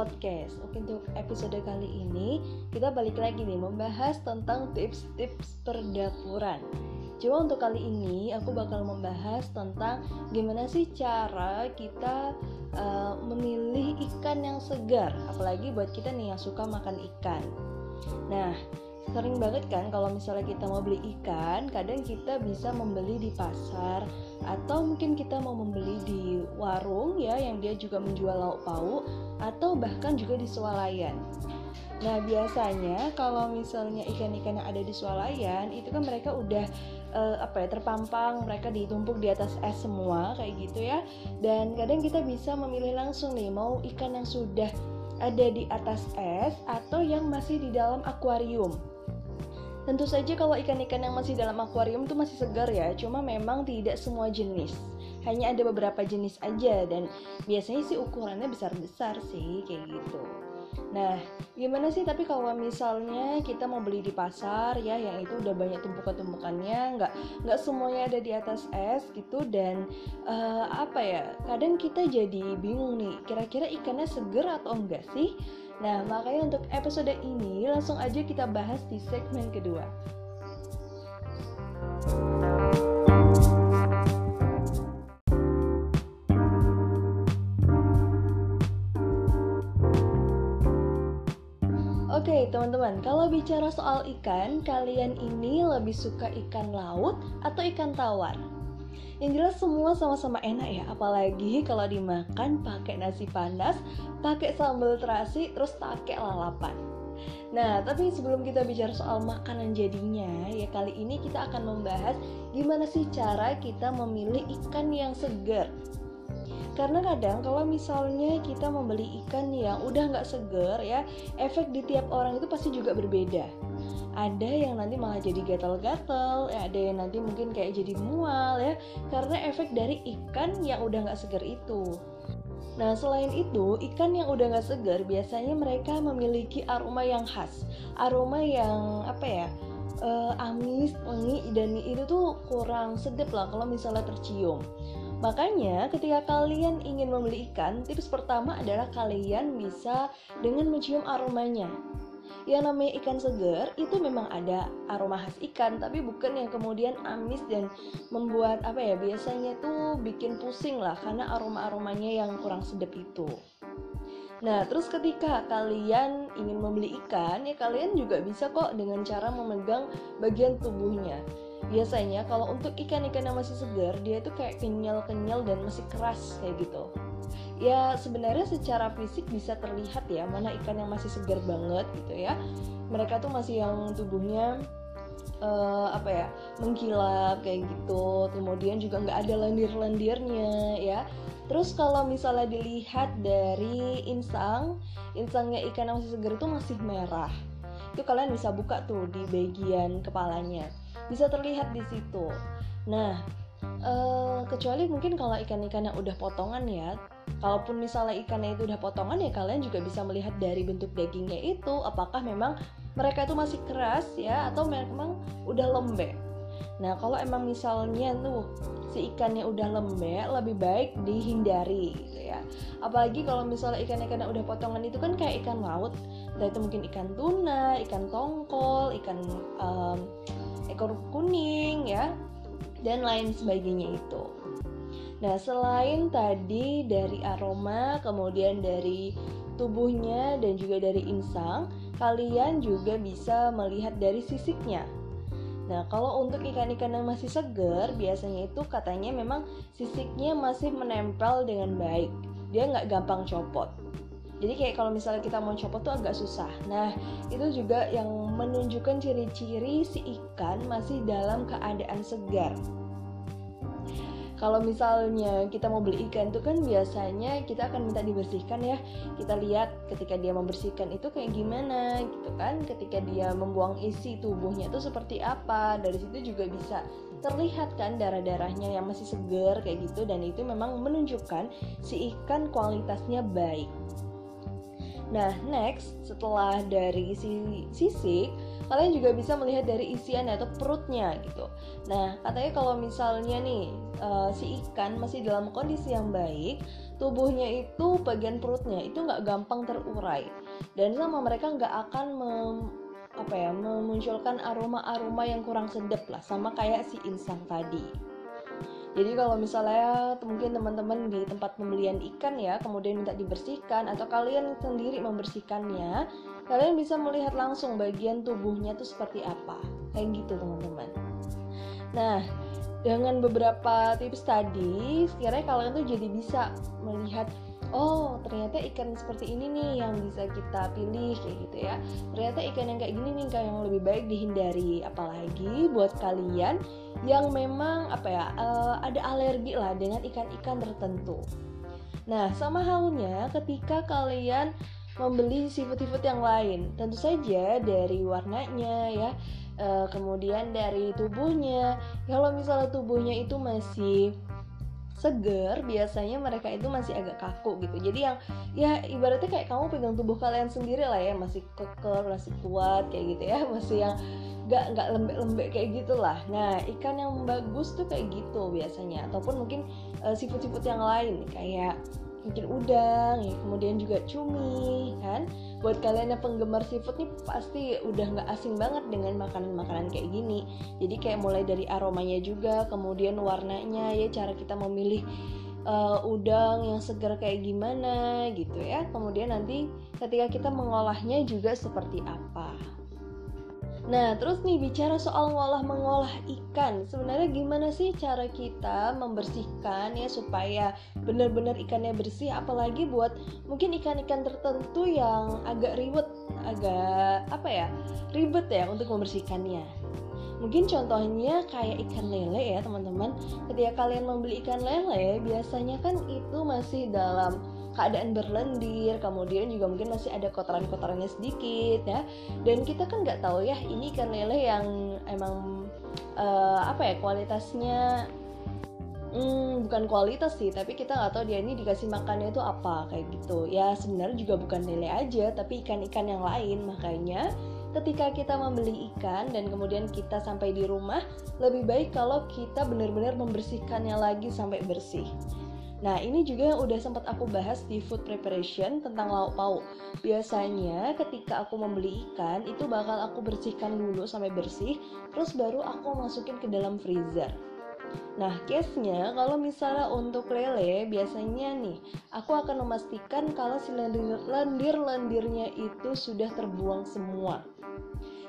Podcast. Oke, untuk episode kali ini kita balik lagi nih membahas tentang tips-tips perdapuran. Cuma untuk kali ini aku bakal membahas tentang gimana sih cara kita uh, memilih ikan yang segar, apalagi buat kita nih yang suka makan ikan. Nah, sering banget kan kalau misalnya kita mau beli ikan kadang kita bisa membeli di pasar atau mungkin kita mau membeli di warung ya yang dia juga menjual lauk pauk atau bahkan juga di swalayan Nah biasanya kalau misalnya ikan-ikan yang ada di swalayan itu kan mereka udah uh, apa ya terpampang, mereka ditumpuk di atas es semua kayak gitu ya. Dan kadang kita bisa memilih langsung nih mau ikan yang sudah ada di atas es atau yang masih di dalam akuarium. Tentu saja kalau ikan-ikan yang masih dalam akuarium itu masih segar ya, cuma memang tidak semua jenis. Hanya ada beberapa jenis aja dan biasanya sih ukurannya besar-besar sih kayak gitu. Nah, gimana sih tapi kalau misalnya kita mau beli di pasar ya yang itu udah banyak tumpukan-tumpukannya, nggak nggak semuanya ada di atas es gitu dan uh, apa ya? Kadang kita jadi bingung nih, kira-kira ikannya seger atau enggak sih? Nah, makanya untuk episode ini langsung aja kita bahas di segmen kedua. Oke okay, teman-teman, kalau bicara soal ikan, kalian ini lebih suka ikan laut atau ikan tawar? Yang jelas semua sama-sama enak ya apalagi kalau dimakan pakai nasi panas pakai sambal terasi terus pakai lalapan Nah, tapi sebelum kita bicara soal makanan jadinya, ya kali ini kita akan membahas gimana sih cara kita memilih ikan yang segar. Karena kadang kalau misalnya kita membeli ikan yang udah nggak segar ya, efek di tiap orang itu pasti juga berbeda ada yang nanti malah jadi gatal-gatal ya ada yang nanti mungkin kayak jadi mual ya karena efek dari ikan yang udah nggak segar itu. Nah, selain itu, ikan yang udah nggak segar biasanya mereka memiliki aroma yang khas, aroma yang apa ya, uh, amis, wangi, dan itu tuh kurang sedap lah kalau misalnya tercium. Makanya, ketika kalian ingin membeli ikan, tips pertama adalah kalian bisa dengan mencium aromanya yang namanya ikan segar itu memang ada aroma khas ikan tapi bukan yang kemudian amis dan membuat apa ya biasanya tuh bikin pusing lah karena aroma-aromanya yang kurang sedap itu Nah, terus ketika kalian ingin membeli ikan, ya kalian juga bisa kok dengan cara memegang bagian tubuhnya. Biasanya kalau untuk ikan-ikan yang masih segar, dia tuh kayak kenyal-kenyal dan masih keras kayak gitu. Ya sebenarnya secara fisik bisa terlihat ya mana ikan yang masih segar banget gitu ya. Mereka tuh masih yang tubuhnya uh, apa ya mengkilap kayak gitu. Kemudian juga nggak ada lendir-lendirnya ya. Terus kalau misalnya dilihat dari insang insangnya ikan yang masih segar itu masih merah. Itu kalian bisa buka tuh di bagian kepalanya bisa terlihat di situ. Nah uh, kecuali mungkin kalau ikan-ikan yang udah potongan ya. Kalaupun misalnya ikannya itu udah potongan ya kalian juga bisa melihat dari bentuk dagingnya itu apakah memang mereka itu masih keras ya atau memang udah lembek. Nah kalau emang misalnya tuh si ikannya udah lembek lebih baik dihindari gitu ya. Apalagi kalau misalnya ikan-ikan yang udah potongan itu kan kayak ikan laut. Dan itu mungkin ikan tuna ikan tongkol ikan um, ekor kuning ya dan lain sebagainya itu Nah, selain tadi dari aroma, kemudian dari tubuhnya dan juga dari insang, kalian juga bisa melihat dari sisiknya. Nah, kalau untuk ikan-ikan yang masih segar, biasanya itu katanya memang sisiknya masih menempel dengan baik. Dia nggak gampang copot. Jadi kayak kalau misalnya kita mau copot tuh agak susah. Nah, itu juga yang menunjukkan ciri-ciri si ikan masih dalam keadaan segar. Kalau misalnya kita mau beli ikan itu kan biasanya kita akan minta dibersihkan ya. Kita lihat ketika dia membersihkan itu kayak gimana gitu kan. Ketika dia membuang isi tubuhnya itu seperti apa. Dari situ juga bisa terlihat kan darah-darahnya yang masih segar kayak gitu. Dan itu memang menunjukkan si ikan kualitasnya baik Nah, next setelah dari si sisik, kalian juga bisa melihat dari isian atau perutnya gitu. Nah, katanya kalau misalnya nih uh, si ikan masih dalam kondisi yang baik, tubuhnya itu bagian perutnya itu nggak gampang terurai dan sama mereka nggak akan mem, apa ya memunculkan aroma-aroma yang kurang sedap lah sama kayak si insang tadi jadi kalau misalnya mungkin teman-teman di tempat pembelian ikan ya kemudian minta dibersihkan atau kalian sendiri membersihkannya kalian bisa melihat langsung bagian tubuhnya itu seperti apa. Kayak gitu teman-teman. Nah dengan beberapa tips tadi sekiranya kalian tuh jadi bisa melihat oh ternyata ikan seperti ini nih yang bisa kita pilih kayak gitu ya. Ternyata ikan yang kayak gini nih kayak yang lebih baik dihindari. Apalagi buat kalian yang memang apa ya uh, ada alergi lah dengan ikan-ikan tertentu. Nah sama halnya ketika kalian membeli seafood-seafood yang lain. Tentu saja dari warnanya ya uh, kemudian dari tubuhnya. Kalau misalnya tubuhnya itu masih seger biasanya mereka itu masih agak kaku gitu. Jadi yang ya ibaratnya kayak kamu pegang tubuh kalian sendiri lah ya masih keker masih kuat kayak gitu ya masih yang nggak nggak lembek-lembek kayak gitulah. Nah ikan yang bagus tuh kayak gitu biasanya. Ataupun mungkin uh, sifat-sifat yang lain kayak mungkin udang ya kemudian juga cumi kan buat kalian yang penggemar seafood nih pasti udah nggak asing banget dengan makanan-makanan kayak gini. Jadi kayak mulai dari aromanya juga kemudian warnanya ya cara kita memilih uh, udang yang segar kayak gimana gitu ya. Kemudian nanti ketika kita mengolahnya juga seperti apa Nah, terus nih bicara soal ngolah mengolah ikan. Sebenarnya gimana sih cara kita membersihkan ya supaya benar-benar ikannya bersih apalagi buat mungkin ikan-ikan tertentu yang agak ribet, agak apa ya? ribet ya untuk membersihkannya. Mungkin contohnya kayak ikan lele ya, teman-teman. Ketika kalian membeli ikan lele, biasanya kan itu masih dalam keadaan berlendir kemudian juga mungkin masih ada kotoran-kotorannya sedikit ya dan kita kan nggak tahu ya ini ikan lele yang emang uh, apa ya kualitasnya Hmm, bukan kualitas sih, tapi kita nggak tahu dia ini dikasih makannya itu apa kayak gitu. Ya sebenarnya juga bukan lele aja, tapi ikan-ikan yang lain. Makanya ketika kita membeli ikan dan kemudian kita sampai di rumah, lebih baik kalau kita benar-benar membersihkannya lagi sampai bersih. Nah, ini juga yang udah sempat aku bahas di food preparation tentang lauk pauk. Biasanya ketika aku membeli ikan, itu bakal aku bersihkan dulu sampai bersih, terus baru aku masukin ke dalam freezer. Nah, case-nya kalau misalnya untuk lele, biasanya nih, aku akan memastikan kalau si lendir-lendirnya itu sudah terbuang semua.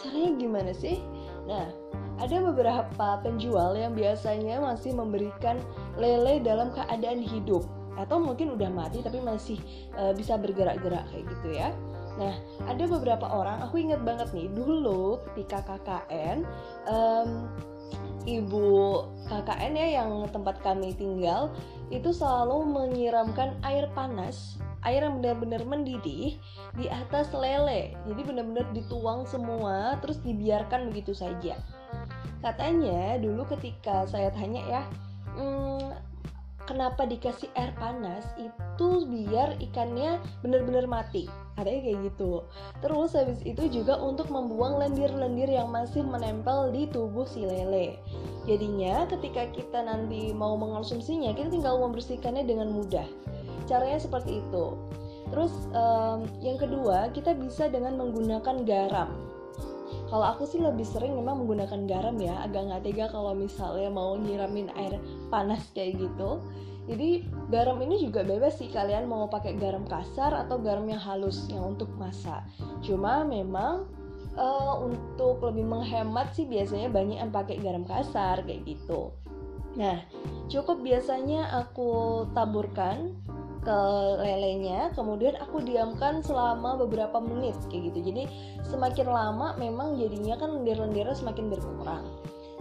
Caranya gimana sih? Nah, ada beberapa penjual yang biasanya masih memberikan lele dalam keadaan hidup atau mungkin udah mati tapi masih uh, bisa bergerak-gerak kayak gitu ya. Nah, ada beberapa orang, aku inget banget nih, dulu ketika KKN, um, ibu KKN ya yang tempat kami tinggal, itu selalu menyiramkan air panas, air yang benar-benar mendidih di atas lele. Jadi benar-benar dituang semua, terus dibiarkan begitu saja. Katanya dulu ketika saya tanya ya hmm, kenapa dikasih air panas? Itu biar ikannya benar-benar mati. Katanya kayak gitu. Terus habis itu juga untuk membuang lendir-lendir yang masih menempel di tubuh si lele. Jadinya ketika kita nanti mau mengonsumsinya kita tinggal membersihkannya dengan mudah caranya seperti itu. Terus um, yang kedua kita bisa dengan menggunakan garam. Kalau aku sih lebih sering memang menggunakan garam ya agak nggak tega kalau misalnya mau nyiramin air panas kayak gitu. Jadi garam ini juga bebas sih kalian mau pakai garam kasar atau garam yang halus yang untuk masak. Cuma memang uh, untuk lebih menghemat sih biasanya banyak yang pakai garam kasar kayak gitu. Nah cukup biasanya aku taburkan ke lelenya kemudian aku diamkan selama beberapa menit kayak gitu. Jadi semakin lama memang jadinya kan lendir-lendirnya semakin berkurang.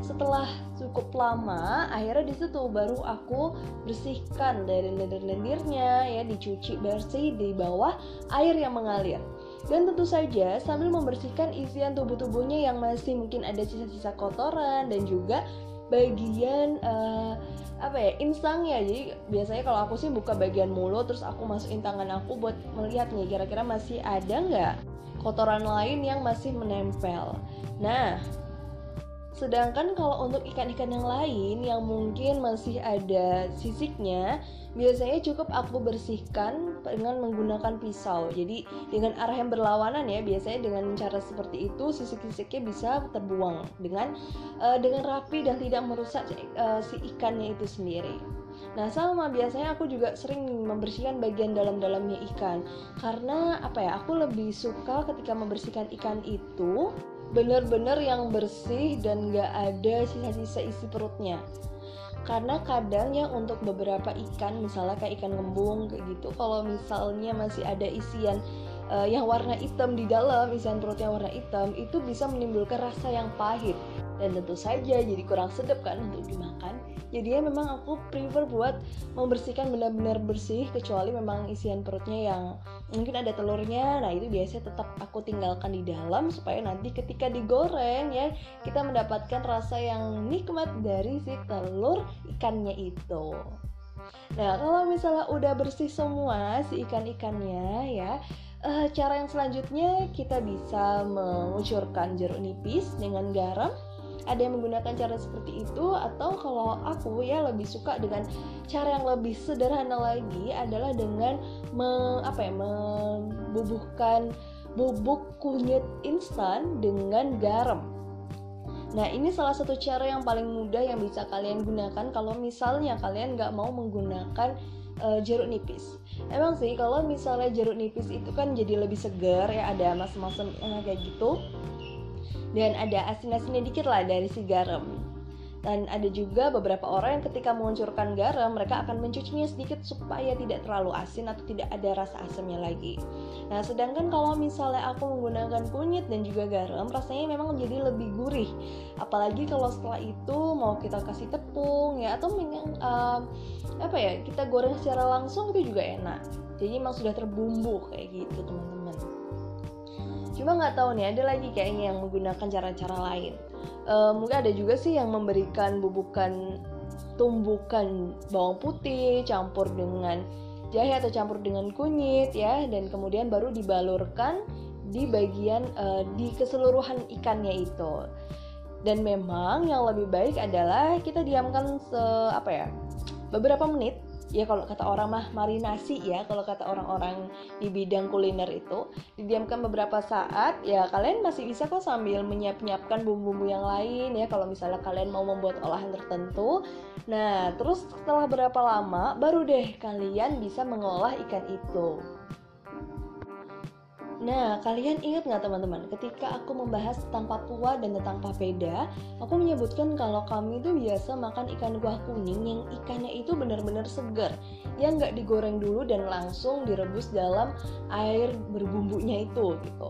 Setelah cukup lama akhirnya di situ baru aku bersihkan dari lendir-lendirnya ya dicuci bersih di bawah air yang mengalir. Dan tentu saja sambil membersihkan isian tubuh-tubuhnya yang masih mungkin ada sisa-sisa kotoran dan juga bagian uh, apa ya insangnya. Jadi biasanya kalau aku sih buka bagian mulut terus aku masukin tangan aku buat melihat nih kira-kira masih ada nggak kotoran lain yang masih menempel? Nah sedangkan kalau untuk ikan-ikan yang lain yang mungkin masih ada sisiknya biasanya cukup aku bersihkan dengan menggunakan pisau. Jadi dengan arah yang berlawanan ya biasanya dengan cara seperti itu sisik-sisiknya bisa terbuang dengan uh, dengan rapi dan tidak merusak uh, si ikannya itu sendiri. Nah sama biasanya aku juga sering membersihkan bagian dalam-dalamnya ikan. Karena apa ya aku lebih suka ketika membersihkan ikan itu Bener-bener yang bersih dan gak ada sisa-sisa isi perutnya. Karena kadang ya untuk beberapa ikan misalnya kayak ikan gembung kayak gitu kalau misalnya masih ada isian uh, yang warna hitam di dalam isian perutnya warna hitam itu bisa menimbulkan rasa yang pahit dan tentu saja jadi kurang sedap kan untuk dimakan. Jadinya memang aku prefer buat membersihkan benar-benar bersih kecuali memang isian perutnya yang mungkin ada telurnya. Nah itu biasanya tetap aku tinggalkan di dalam supaya nanti ketika digoreng ya kita mendapatkan rasa yang nikmat dari si telur ikannya itu. Nah, kalau misalnya udah bersih semua si ikan-ikannya ya, uh, cara yang selanjutnya kita bisa mengucurkan jeruk nipis dengan garam ada yang menggunakan cara seperti itu atau kalau aku ya lebih suka dengan cara yang lebih sederhana lagi adalah dengan me, apa ya membubuhkan bubuk kunyit instan dengan garam Nah ini salah satu cara yang paling mudah yang bisa kalian gunakan kalau misalnya kalian nggak mau menggunakan uh, jeruk nipis. Emang sih kalau misalnya jeruk nipis itu kan jadi lebih segar ya ada masam-masam uh, kayak gitu dan ada asin-asinnya dikit lah dari si garam. Dan ada juga beberapa orang yang ketika menguncurkan garam mereka akan mencucinya sedikit supaya tidak terlalu asin atau tidak ada rasa asamnya lagi. Nah sedangkan kalau misalnya aku menggunakan kunyit dan juga garam rasanya memang jadi lebih gurih. Apalagi kalau setelah itu mau kita kasih tepung ya atau uh, apa ya kita goreng secara langsung itu juga enak. Jadi memang sudah terbumbu kayak gitu teman-teman cuma nggak tahu nih ada lagi kayaknya yang menggunakan cara-cara lain. Uh, mungkin ada juga sih yang memberikan bubukan tumbukan bawang putih campur dengan jahe atau campur dengan kunyit ya. Dan kemudian baru dibalurkan di bagian uh, di keseluruhan ikannya itu. Dan memang yang lebih baik adalah kita diamkan se apa ya beberapa menit ya kalau kata orang mah marinasi ya. Kalau kata orang-orang di bidang kuliner itu didiamkan beberapa saat ya kalian masih bisa kok sambil menyiap-nyiapkan bumbu-bumbu yang lain ya. Kalau misalnya kalian mau membuat olahan tertentu. Nah terus setelah berapa lama baru deh kalian bisa mengolah ikan itu Nah, kalian ingat nggak teman-teman, ketika aku membahas tentang Papua dan tentang papeda, aku menyebutkan kalau kami itu biasa makan ikan kuah kuning yang ikannya itu benar-benar segar, yang nggak digoreng dulu dan langsung direbus dalam air berbumbunya itu gitu.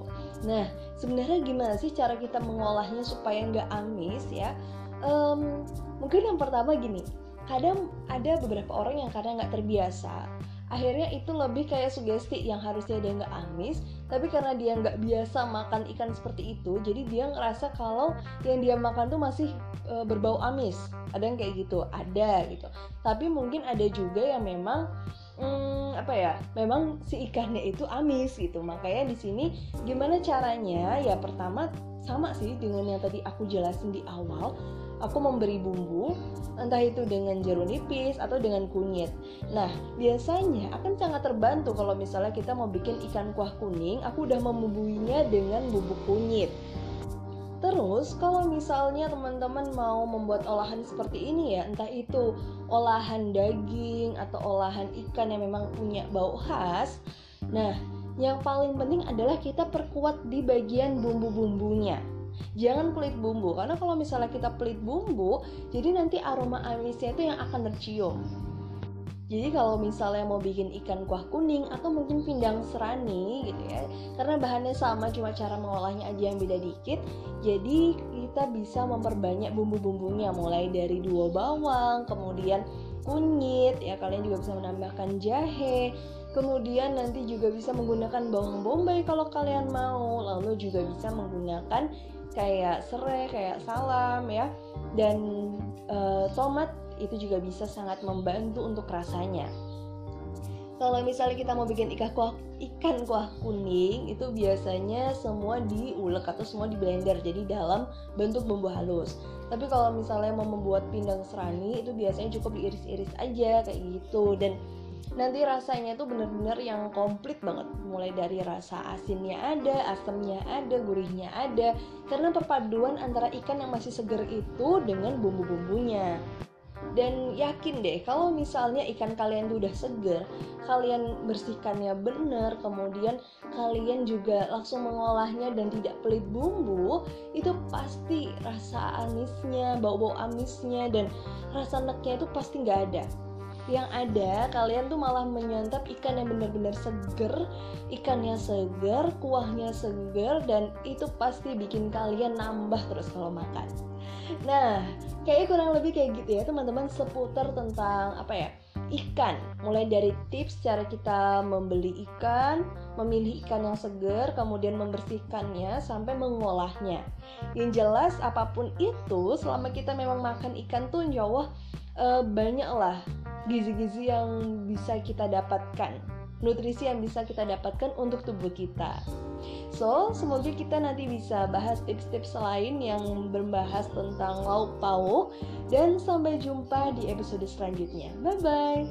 Nah, sebenarnya gimana sih cara kita mengolahnya supaya nggak amis ya? Um, mungkin yang pertama gini, kadang ada beberapa orang yang kadang nggak terbiasa akhirnya itu lebih kayak sugesti yang harusnya dia nggak amis tapi karena dia nggak biasa makan ikan seperti itu jadi dia ngerasa kalau yang dia makan tuh masih e, berbau amis. Ada yang kayak gitu ada gitu. Tapi mungkin ada juga yang memang hmm, apa ya memang si ikannya itu amis gitu. Makanya di sini gimana caranya? Ya pertama sama sih dengan yang tadi aku jelasin di awal aku memberi bumbu entah itu dengan jeruk nipis atau dengan kunyit. Nah, biasanya akan sangat terbantu kalau misalnya kita mau bikin ikan kuah kuning, aku udah membumbuinya dengan bubuk kunyit. Terus kalau misalnya teman-teman mau membuat olahan seperti ini ya, entah itu olahan daging atau olahan ikan yang memang punya bau khas. Nah, yang paling penting adalah kita perkuat di bagian bumbu-bumbunya jangan pelit bumbu karena kalau misalnya kita pelit bumbu jadi nanti aroma amisnya itu yang akan tercium. Jadi kalau misalnya mau bikin ikan kuah kuning atau mungkin pindang serani gitu ya karena bahannya sama cuma cara mengolahnya aja yang beda dikit jadi kita bisa memperbanyak bumbu-bumbunya mulai dari dua bawang kemudian kunyit ya kalian juga bisa menambahkan jahe kemudian nanti juga bisa menggunakan bawang bombay kalau kalian mau lalu juga bisa menggunakan kayak serai, kayak salam ya, dan e, tomat itu juga bisa sangat membantu untuk rasanya. kalau misalnya kita mau bikin ikan kuah ikan kuah kuning itu biasanya semua diulek atau semua di blender jadi dalam bentuk bumbu halus. Tapi kalau misalnya mau membuat pindang serani itu biasanya cukup diiris-iris aja kayak gitu. Dan nanti rasanya tuh bener-bener yang komplit banget. Mulai dari rasa asinnya ada asamnya ada gurihnya ada. Karena perpaduan antara ikan yang masih seger itu dengan bumbu-bumbunya. Dan yakin deh kalau misalnya ikan kalian tuh udah seger kalian bersihkannya bener kemudian kalian juga langsung mengolahnya dan tidak pelit bumbu itu pasti rasa anisnya bau-bau amisnya dan rasa neknya itu pasti nggak ada yang ada kalian tuh malah menyantap ikan yang benar-benar seger ikannya seger kuahnya seger dan itu pasti bikin kalian nambah terus kalau makan. Nah kayaknya kurang lebih kayak gitu ya teman-teman seputar tentang apa ya ikan. Mulai dari tips cara kita membeli ikan memilih ikan yang segar kemudian membersihkannya sampai mengolahnya. Yang jelas apa pun itu selama kita memang makan ikan tuh insya Allah e, banyak lah gizi-gizi yang bisa kita dapatkan, nutrisi yang bisa kita dapatkan untuk tubuh kita. So, semoga kita nanti bisa bahas tips-tips lain yang berbahas tentang lauk pauk dan sampai jumpa di episode selanjutnya. Bye bye.